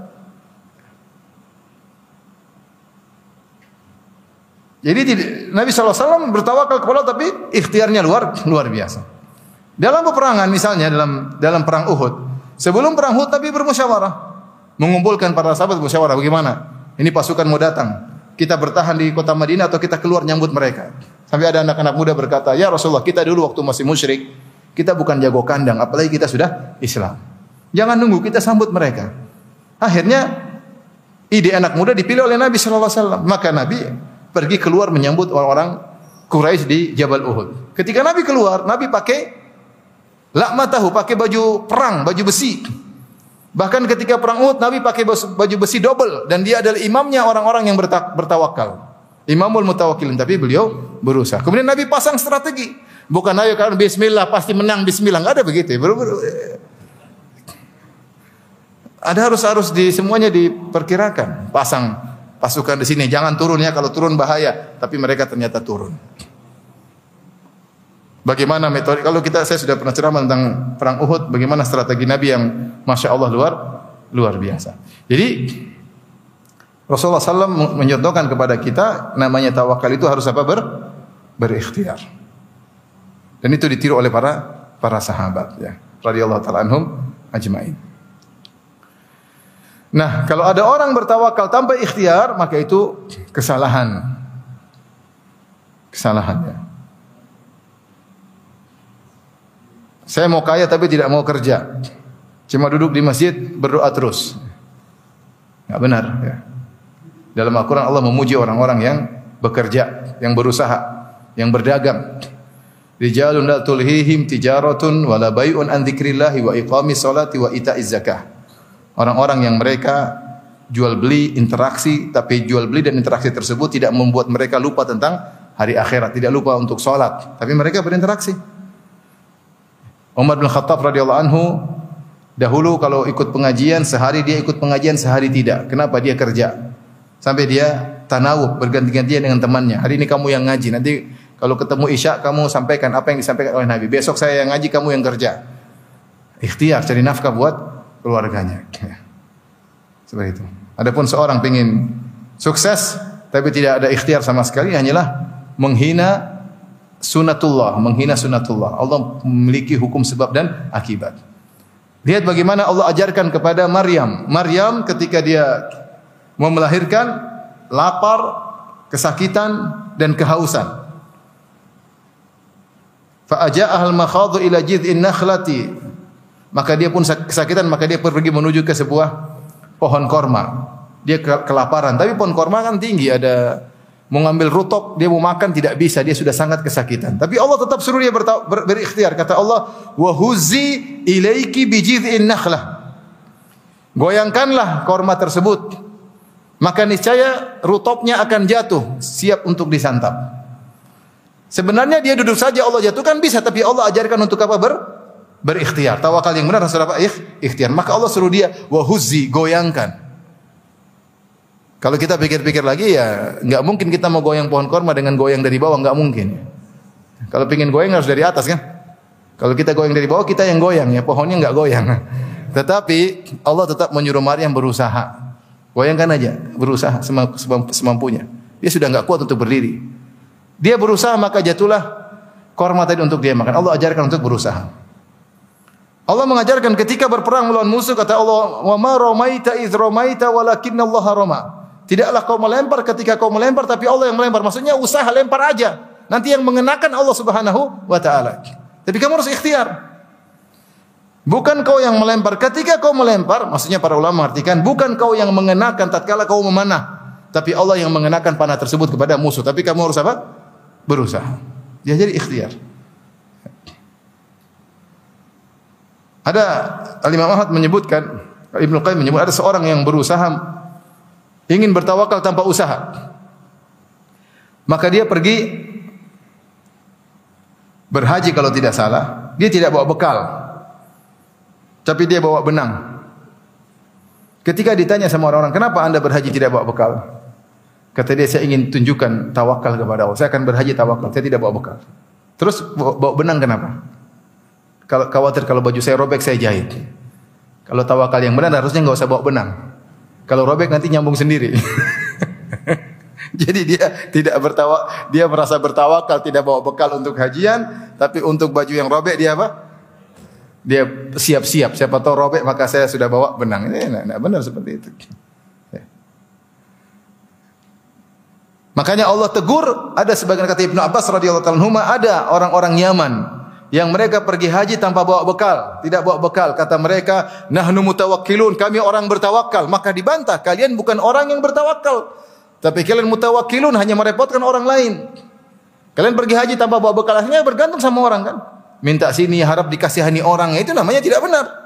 Jadi Nabi SAW bertawakal kepada Allah tapi ikhtiarnya luar luar biasa. Dalam peperangan misalnya dalam dalam perang Uhud, sebelum perang Uhud Nabi bermusyawarah, mengumpulkan para sahabat bermusyawarah bagaimana? Ini pasukan mau datang. Kita bertahan di kota Madinah atau kita keluar nyambut mereka? Sampai ada anak-anak muda berkata, "Ya Rasulullah, kita dulu waktu masih musyrik, kita bukan jago kandang, apalagi kita sudah Islam. Jangan nunggu, kita sambut mereka." Akhirnya ide anak muda dipilih oleh Nabi sallallahu alaihi wasallam. Maka Nabi pergi keluar menyambut orang-orang Quraisy di Jabal Uhud. Ketika Nabi keluar, Nabi pakai lakma tahu, pakai baju perang, baju besi. Bahkan ketika perang Uhud, Nabi pakai baju besi double dan dia adalah imamnya orang-orang yang bertawakal. Imamul mutawakilin, tapi beliau berusaha. Kemudian Nabi pasang strategi. Bukan ayo kan bismillah pasti menang bismillah, enggak ada begitu. Ber ada harus harus di semuanya diperkirakan. Pasang pasukan di sini, jangan turun ya kalau turun bahaya, tapi mereka ternyata turun. Bagaimana metode? Kalau kita saya sudah pernah ceramah tentang perang Uhud, bagaimana strategi Nabi yang masya Allah luar luar biasa. Jadi Rasulullah SAW menyontohkan kepada kita namanya tawakal itu harus apa ber berikhtiar. Dan itu ditiru oleh para para sahabat ya radhiyallahu taala anhum ajmain. Nah, kalau ada orang bertawakal tanpa ikhtiar, maka itu kesalahan. Kesalahannya. Saya mau kaya tapi tidak mau kerja. Cuma duduk di masjid berdoa terus. Enggak benar ya. Dalam Al-Qur'an Allah memuji orang-orang yang bekerja, yang berusaha, yang berdagang. Rijalun la tulhihim tijaratun wala bai'un an dzikrillah wa iqamis salati wa ita'iz zakah. Orang-orang yang mereka jual beli interaksi tapi jual beli dan interaksi tersebut tidak membuat mereka lupa tentang hari akhirat, tidak lupa untuk sholat, tapi mereka berinteraksi. Umar bin Khattab radhiyallahu anhu dahulu kalau ikut pengajian sehari dia ikut pengajian sehari tidak. Kenapa dia kerja? Sampai dia tanawub berganti-gantian dengan temannya. Hari ini kamu yang ngaji, nanti kalau ketemu Isya kamu sampaikan apa yang disampaikan oleh Nabi. Besok saya yang ngaji, kamu yang kerja. Ikhtiar cari nafkah buat keluarganya. Ya. Seperti itu. Adapun seorang ingin sukses tapi tidak ada ikhtiar sama sekali hanyalah menghina sunatullah, menghina sunatullah. Allah memiliki hukum sebab dan akibat. Lihat bagaimana Allah ajarkan kepada Maryam. Maryam ketika dia mau melahirkan lapar, kesakitan dan kehausan. Fa aja'ahal makhadhu ila jid'in nakhlati maka dia pun kesakitan, maka dia pergi menuju ke sebuah pohon korma. Dia kelaparan, tapi pohon korma kan tinggi, ada mau ngambil rutok, dia mau makan tidak bisa, dia sudah sangat kesakitan. Tapi Allah tetap suruh dia ber, ber, berikhtiar. Kata Allah, "Wa huzi ilaiki bijid'in nakhlah." Goyangkanlah korma tersebut. Maka niscaya rutopnya akan jatuh, siap untuk disantap. Sebenarnya dia duduk saja Allah jatuhkan bisa, tapi Allah ajarkan untuk apa? Ber berikhtiar. Tawakal yang benar harus apa? Ikh, ikhtiar. Maka Allah suruh dia wahuzzi, goyangkan. Kalau kita pikir-pikir lagi ya nggak mungkin kita mau goyang pohon korma dengan goyang dari bawah nggak mungkin. Kalau pingin goyang harus dari atas kan? Kalau kita goyang dari bawah kita yang goyang ya pohonnya nggak goyang. Tetapi Allah tetap menyuruh Maryam berusaha. Goyangkan aja, berusaha semampunya. Dia sudah nggak kuat untuk berdiri. Dia berusaha maka jatuhlah korma tadi untuk dia makan. Allah ajarkan untuk berusaha. Allah mengajarkan ketika berperang melawan musuh kata Allah, "Wa ma ramaita idz Allah rama." Tidaklah kau melempar ketika kau melempar tapi Allah yang melempar. Maksudnya usaha lempar aja. Nanti yang mengenakan Allah Subhanahu wa taala. Tapi kamu harus ikhtiar. Bukan kau yang melempar. Ketika kau melempar, maksudnya para ulama mengartikan, bukan kau yang mengenakan tatkala kau memanah, tapi Allah yang mengenakan panah tersebut kepada musuh. Tapi kamu harus apa? Berusaha. Ya jadi ikhtiar. Ada Al-Imam Ahmad menyebutkan, Ibnu Qayyim menyebut ada seorang yang berusaha ingin bertawakal tanpa usaha. Maka dia pergi berhaji kalau tidak salah, dia tidak bawa bekal. Tapi dia bawa benang. Ketika ditanya sama orang-orang, "Kenapa Anda berhaji tidak bawa bekal?" Kata dia, "Saya ingin tunjukkan tawakal kepada Allah. Saya akan berhaji tawakal, saya tidak bawa bekal." Terus bawa, benang kenapa? Kalau khawatir kalau baju saya robek saya jahit. Kalau tawakal yang benar harusnya nggak usah bawa benang. Kalau robek nanti nyambung sendiri. Jadi dia tidak bertawa, dia merasa bertawakal tidak bawa bekal untuk hajian, tapi untuk baju yang robek dia apa? Dia siap-siap. Siapa tahu robek maka saya sudah bawa benang. Ini enggak, enggak benar seperti itu. Ya. Makanya Allah tegur ada sebagian kata Ibnu Abbas radhiyallahu taala ada orang-orang Yaman yang mereka pergi haji tanpa bawa bekal, tidak bawa bekal. Kata mereka, "Nahnu mutawakkilun, kami orang bertawakal." Maka dibantah, kalian bukan orang yang bertawakal. Tapi kalian mutawakkilun hanya merepotkan orang lain. Kalian pergi haji tanpa bawa bekal, akhirnya bergantung sama orang kan? Minta sini harap dikasihani orang itu namanya tidak benar.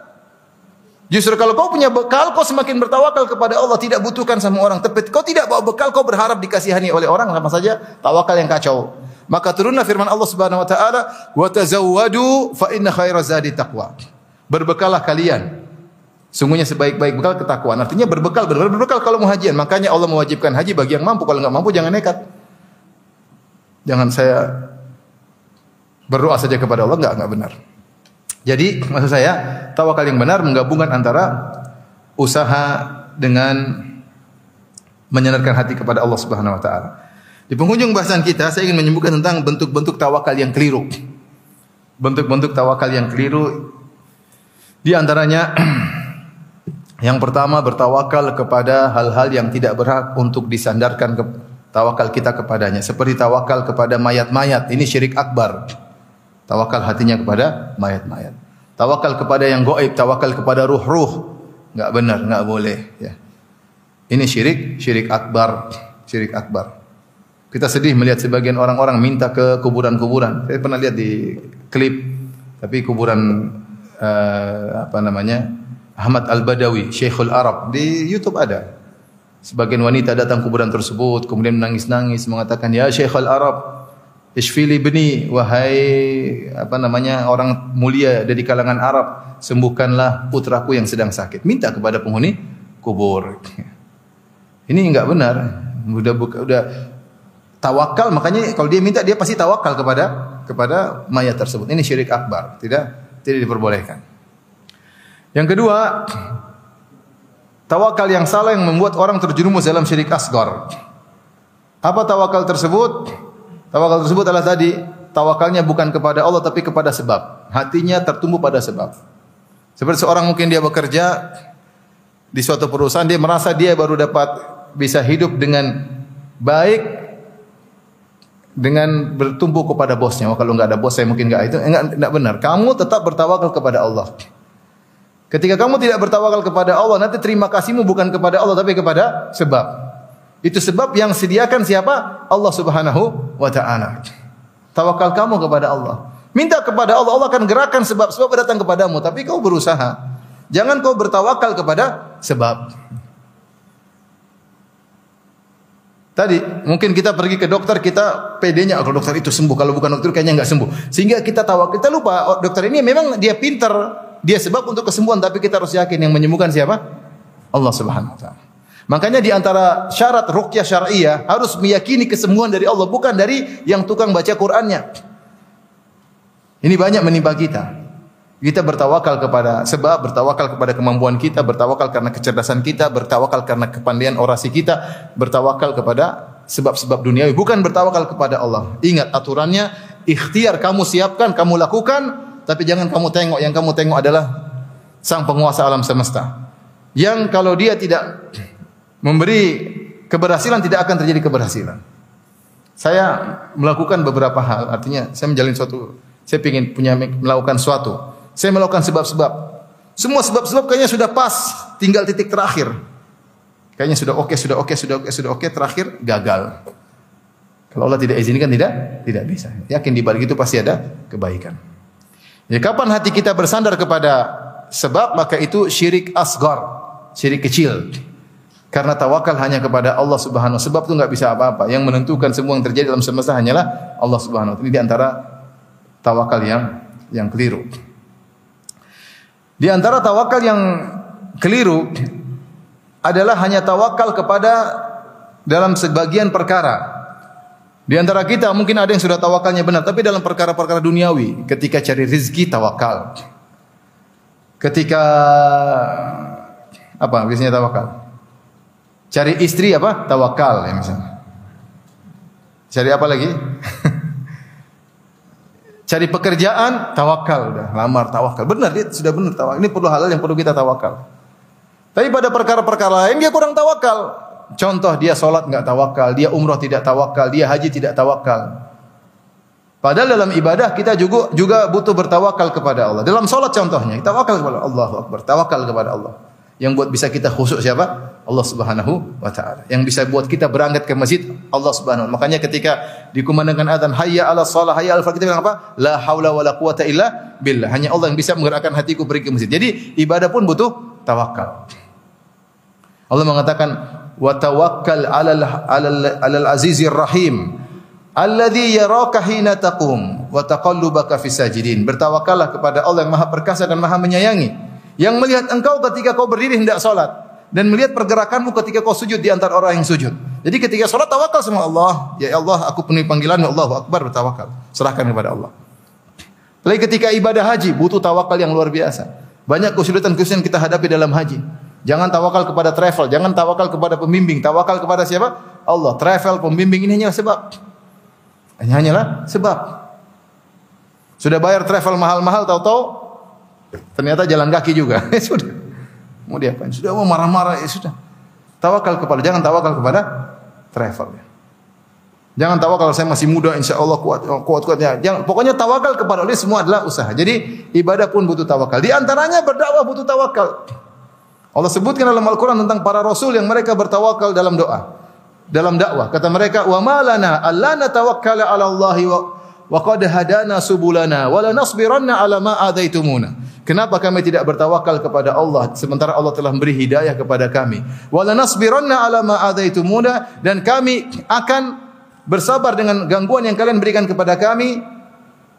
Justru kalau kau punya bekal, kau semakin bertawakal kepada Allah, tidak butuhkan sama orang. Tapi kau tidak bawa bekal, kau berharap dikasihani oleh orang, sama saja tawakal yang kacau. Maka turunlah firman Allah Subhanahu wa taala, "Wa tazawwadu fa inna khaira zadi taqwa." Berbekalah kalian. Sungguhnya sebaik-baik bekal ketakwaan. Artinya berbekal, benar berbekal kalau mau hajian. Makanya Allah mewajibkan haji bagi yang mampu. Kalau nggak mampu jangan nekat. Jangan saya berdoa saja kepada Allah enggak enggak benar. Jadi maksud saya tawakal yang benar menggabungkan antara usaha dengan menyenarkan hati kepada Allah Subhanahu wa taala. Di penghujung bahasan kita saya ingin menyebutkan tentang bentuk-bentuk tawakal yang keliru. Bentuk-bentuk tawakal yang keliru di antaranya yang pertama bertawakal kepada hal-hal yang tidak berhak untuk disandarkan ke tawakal kita kepadanya seperti tawakal kepada mayat-mayat ini syirik akbar. Tawakal hatinya kepada mayat-mayat. Tawakal kepada yang goib, tawakal kepada ruh-ruh. Enggak benar, enggak boleh. Ya. Ini syirik, syirik akbar, syirik akbar. Kita sedih melihat sebagian orang-orang minta ke kuburan-kuburan. Saya pernah lihat di klip, tapi kuburan uh, apa namanya Ahmad Al Badawi, Syekhul Arab di YouTube ada. Sebagian wanita datang kuburan tersebut, kemudian menangis-nangis mengatakan, Ya Syekhul Arab, Ishfili bni wahai apa namanya orang mulia dari kalangan Arab, sembuhkanlah putraku yang sedang sakit. Minta kepada penghuni kubur. Ini enggak benar. Udah udah tawakal makanya kalau dia minta dia pasti tawakal kepada kepada mayat tersebut. Ini syirik akbar, tidak tidak diperbolehkan. Yang kedua, tawakal yang salah yang membuat orang terjerumus dalam syirik asgar. Apa tawakal tersebut? Tawakal tersebut adalah tadi tawakalnya bukan kepada Allah tapi kepada sebab. Hatinya tertumbuh pada sebab. Seperti seorang mungkin dia bekerja di suatu perusahaan dia merasa dia baru dapat bisa hidup dengan baik dengan bertumbuh kepada bosnya. Oh, kalau nggak ada bos saya mungkin nggak itu enggak, enggak benar. Kamu tetap bertawakal kepada Allah. Ketika kamu tidak bertawakal kepada Allah, nanti terima kasihmu bukan kepada Allah tapi kepada sebab. Itu sebab yang sediakan siapa? Allah Subhanahu wa taala. Tawakal kamu kepada Allah. Minta kepada Allah, Allah akan gerakan sebab-sebab datang kepadamu, tapi kau berusaha. Jangan kau bertawakal kepada sebab. Tadi mungkin kita pergi ke dokter kita PD-nya oh, kalau dokter itu sembuh kalau bukan dokter kayaknya nggak sembuh. Sehingga kita tahu kita lupa oh, dokter ini memang dia pinter, dia sebab untuk kesembuhan tapi kita harus yakin yang menyembuhkan siapa? Allah Subhanahu wa taala. Makanya di antara syarat ruqyah syariah harus meyakini kesembuhan dari Allah bukan dari yang tukang baca Qur'annya. Ini banyak menimpa kita. Kita bertawakal kepada sebab, bertawakal kepada kemampuan kita, bertawakal karena kecerdasan kita, bertawakal karena kepandaian orasi kita, bertawakal kepada sebab-sebab duniawi, bukan bertawakal kepada Allah. Ingat aturannya, ikhtiar kamu siapkan, kamu lakukan, tapi jangan kamu tengok, yang kamu tengok adalah sang penguasa alam semesta. Yang kalau dia tidak memberi keberhasilan tidak akan terjadi keberhasilan. Saya melakukan beberapa hal, artinya saya menjalin suatu, saya ingin punya melakukan suatu. Saya melakukan sebab-sebab. Semua sebab-sebab kayaknya sudah pas, tinggal titik terakhir. Kayaknya sudah oke, okay, sudah oke, okay, sudah oke, okay, sudah oke, terakhir gagal. Kalau Allah tidak izinkan tidak tidak bisa. Yakin di balik itu pasti ada kebaikan. Jadi kapan hati kita bersandar kepada sebab maka itu syirik asgar, syirik kecil. Karena tawakal hanya kepada Allah Subhanahu sebab itu nggak bisa apa-apa. Yang menentukan semua yang terjadi dalam semesta hanyalah Allah Subhanahu Ini di antara tawakal yang yang keliru. Di antara tawakal yang keliru adalah hanya tawakal kepada dalam sebagian perkara. Di antara kita mungkin ada yang sudah tawakalnya benar, tapi dalam perkara-perkara duniawi, ketika cari rezeki tawakal. Ketika apa biasanya tawakal? Cari istri apa? Tawakal ya misalnya. Cari apa lagi? Cari pekerjaan, tawakal udah, lamar tawakal. Benar dia sudah benar tawakal. Ini perlu hal yang perlu kita tawakal. Tapi pada perkara-perkara lain dia kurang tawakal. Contoh dia solat nggak tawakal, dia umroh tidak tawakal, dia haji tidak tawakal. Padahal dalam ibadah kita juga juga butuh bertawakal kepada Allah. Dalam solat contohnya, tawakal kepada Allah, Akbar, tawakal kepada Allah. Yang buat bisa kita khusyuk siapa? Allah Subhanahu wa taala. Yang bisa buat kita berangkat ke masjid Allah Subhanahu. Makanya ketika dikumandangkan azan hayya 'ala shalah hayya 'al kita bilang apa? La haula wala quwata illa billah. Hanya Allah yang bisa menggerakkan hatiku pergi ke masjid. Jadi ibadah pun butuh tawakal. Allah mengatakan wa tawakkal 'alal 'alal 'alal azizir rahim alladzi yaraka hina taqum wa taqallubaka fis sajidin. Bertawakallah kepada Allah yang Maha perkasa dan Maha menyayangi. Yang melihat engkau ketika kau berdiri hendak salat dan melihat pergerakanmu ketika kau sujud di antara orang yang sujud. Jadi ketika sholat tawakal sama Allah. Ya Allah, aku penuhi panggilanmu Allah Akbar bertawakal. Serahkan kepada Allah. Lagi ketika ibadah haji butuh tawakal yang luar biasa. Banyak kesulitan-kesulitan kita hadapi dalam haji. Jangan tawakal kepada travel, jangan tawakal kepada pembimbing, tawakal kepada siapa? Allah. Travel, pembimbing ini hanya sebab. Hanya hanyalah sebab. Sudah bayar travel mahal-mahal tahu-tahu ternyata jalan kaki juga. Sudah. Mau diapain? Sudah mau marah-marah ya sudah. Tawakal kepada jangan tawakal kepada travel ya. Jangan tawakal saya masih muda insya Allah kuat kuat kuatnya. Jangan pokoknya tawakal kepada Allah semua adalah usaha. Jadi ibadah pun butuh tawakal. Di antaranya berdakwah butuh tawakal. Allah sebutkan dalam Al-Qur'an tentang para rasul yang mereka bertawakal dalam doa. Dalam dakwah kata mereka wa malana alla natawakkala 'ala Allah wa wa qad hadana subulana wa la nasbiranna 'ala ma adaitumuna. Kenapa kami tidak bertawakal kepada Allah sementara Allah telah memberi hidayah kepada kami? Wala nasbiranna ala ma adaitumuna dan kami akan bersabar dengan gangguan yang kalian berikan kepada kami.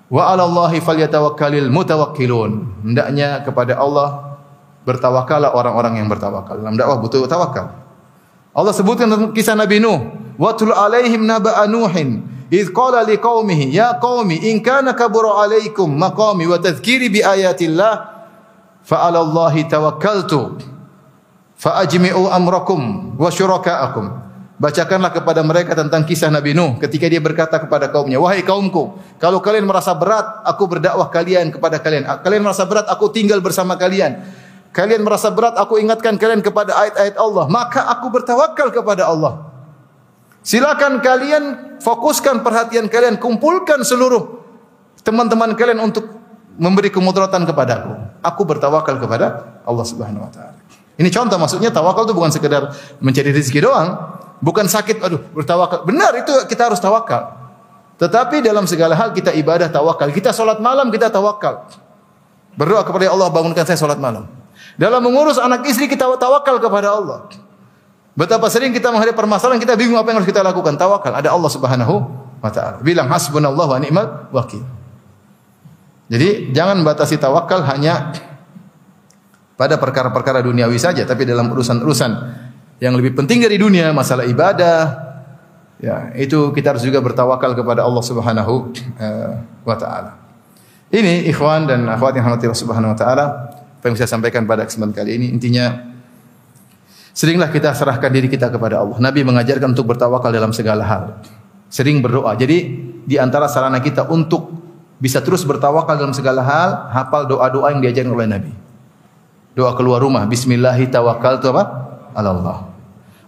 Wa 'ala Allahi falyatawakkalul mutawakkilun. Hendaknya kepada Allah bertawakallah orang-orang yang bertawakal. Dalam dakwah butuh tawakal. Allah sebutkan kisah Nabi Nuh, "Watul alaihim naba'a Nuhin." Idh qala liqaumihi ya qaumi in kana kabura alaikum maqami wa tadhkiri bi ayatillah fa 'ala Allahi tawakkaltu fa ajmi'u amrakum wa syuraka'akum. Bacakanlah kepada mereka tentang kisah Nabi Nuh ketika dia berkata kepada kaumnya, "Wahai kaumku, kalau kalian merasa berat, aku berdakwah kalian kepada kalian. Kalian merasa berat, aku tinggal bersama kalian. Kalian merasa berat, aku ingatkan kalian kepada ayat-ayat Allah, maka aku bertawakal kepada Allah." Silakan kalian fokuskan perhatian kalian, kumpulkan seluruh teman-teman kalian untuk memberi kemudaratan kepadaku. Aku bertawakal kepada Allah Subhanahu wa taala. Ini contoh maksudnya tawakal itu bukan sekedar mencari rezeki doang, bukan sakit aduh bertawakal. Benar itu kita harus tawakal. Tetapi dalam segala hal kita ibadah tawakal. Kita salat malam kita tawakal. Berdoa kepada Allah bangunkan saya salat malam. Dalam mengurus anak istri kita tawakal kepada Allah. Betapa sering kita menghadapi permasalahan kita bingung apa yang harus kita lakukan. Tawakal ada Allah Subhanahu wa taala. Bilang hasbunallahu wa ni'mal wakil. Jadi jangan batasi tawakal hanya pada perkara-perkara duniawi saja, tapi dalam urusan-urusan yang lebih penting dari dunia, masalah ibadah, ya itu kita harus juga bertawakal kepada Allah Subhanahu eh, wa taala. Ini ikhwan dan akhwat yang Allah Subhanahu wa taala, apa yang bisa sampaikan pada kesempatan kali ini intinya seringlah kita serahkan diri kita kepada Allah. Nabi mengajarkan untuk bertawakal dalam segala hal. Sering berdoa. Jadi di antara sarana kita untuk bisa terus bertawakal dalam segala hal, hafal doa-doa yang diajarkan oleh Nabi. Doa keluar rumah, bismillahi tawakkaltu apa? Ala Allah.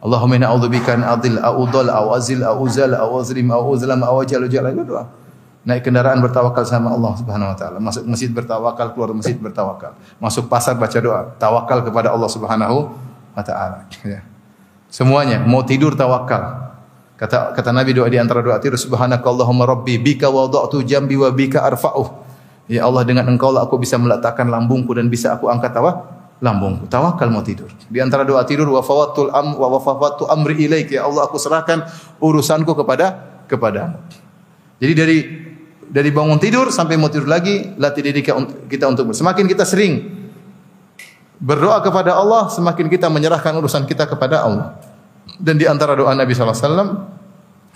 Allahumma inna a'udzubika an adil au udhal au azil au uzal au azlim au uzlam itu doa. Naik kendaraan bertawakal sama Allah Subhanahu wa taala. Masuk masjid bertawakal, keluar masjid bertawakal. Masuk pasar baca doa, tawakal kepada Allah Subhanahu wa taala. Ya. Semuanya mau tidur tawakal. Kata kata Nabi doa di antara doa tidur subhanakallahumma rabbi bika wada'tu jambi wa bika arfa'uh. Ya Allah dengan engkau lah aku bisa meletakkan lambungku dan bisa aku angkat apa? Lambungku. Tawakal mau tidur. Di antara doa tidur wa fawatul am wa wafawatu amri ilaik ya Allah aku serahkan urusanku kepada kepadamu. Jadi dari dari bangun tidur sampai mau tidur lagi latih diri kita untuk semakin kita sering berdoa kepada Allah semakin kita menyerahkan urusan kita kepada Allah. Dan di antara doa Nabi sallallahu alaihi wasallam,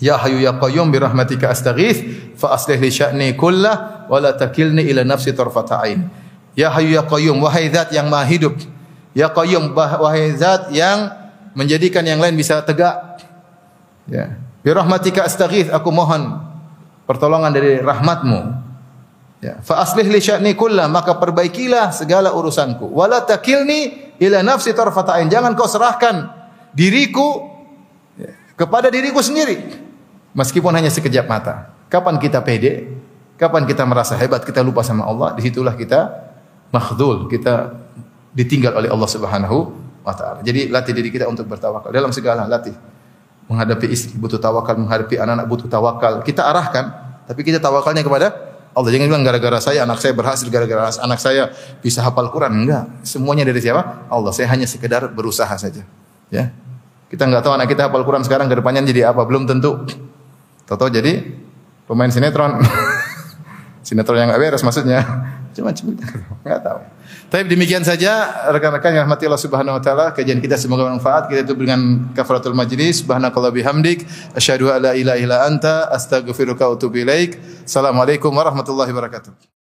Ya Hayyu Ya Qayyum bi rahmatika astaghits fa aslih li sya'ni kullah wa la takilni ila nafsi tarfata ain. Ya Hayyu Ya Qayyum wahai zat yang maha hidup. Ya Qayyum wahai zat yang menjadikan yang lain bisa tegak. Ya. Bi rahmatika astaghits aku mohon pertolongan dari rahmatmu. Ya, fa aslih li sya'ni kullah maka perbaikilah segala urusanku. Wala takilni ila nafsi tarfata. Jangan kau serahkan diriku kepada diriku sendiri. Meskipun hanya sekejap mata. Kapan kita pede? Kapan kita merasa hebat, kita lupa sama Allah, di situlah kita makhdul, kita ditinggal oleh Allah Subhanahu wa taala. Jadi latih diri kita untuk bertawakal dalam segala latih. Menghadapi istri butuh tawakal, menghadapi anak-anak butuh tawakal. Kita arahkan, tapi kita tawakalnya kepada Allah. Jangan bilang gara-gara saya anak saya berhasil, gara-gara anak saya bisa hafal Quran. Enggak. Semuanya dari siapa? Allah. Saya hanya sekedar berusaha saja. Ya. Kita nggak tahu anak kita hafal Quran sekarang ke depannya jadi apa, belum tentu. Tahu-tahu jadi pemain sinetron. sinetron yang nggak beres maksudnya. Cuma cuma nggak tahu. Tapi demikian saja rekan-rekan yang rahmati Allah Subhanahu wa taala, kajian kita semoga bermanfaat. Kita tutup dengan kafaratul majlis. Subhanakallah bihamdik, asyhadu an la ilaha illa anta, astaghfiruka wa atubu ilaik. Assalamualaikum warahmatullahi wabarakatuh.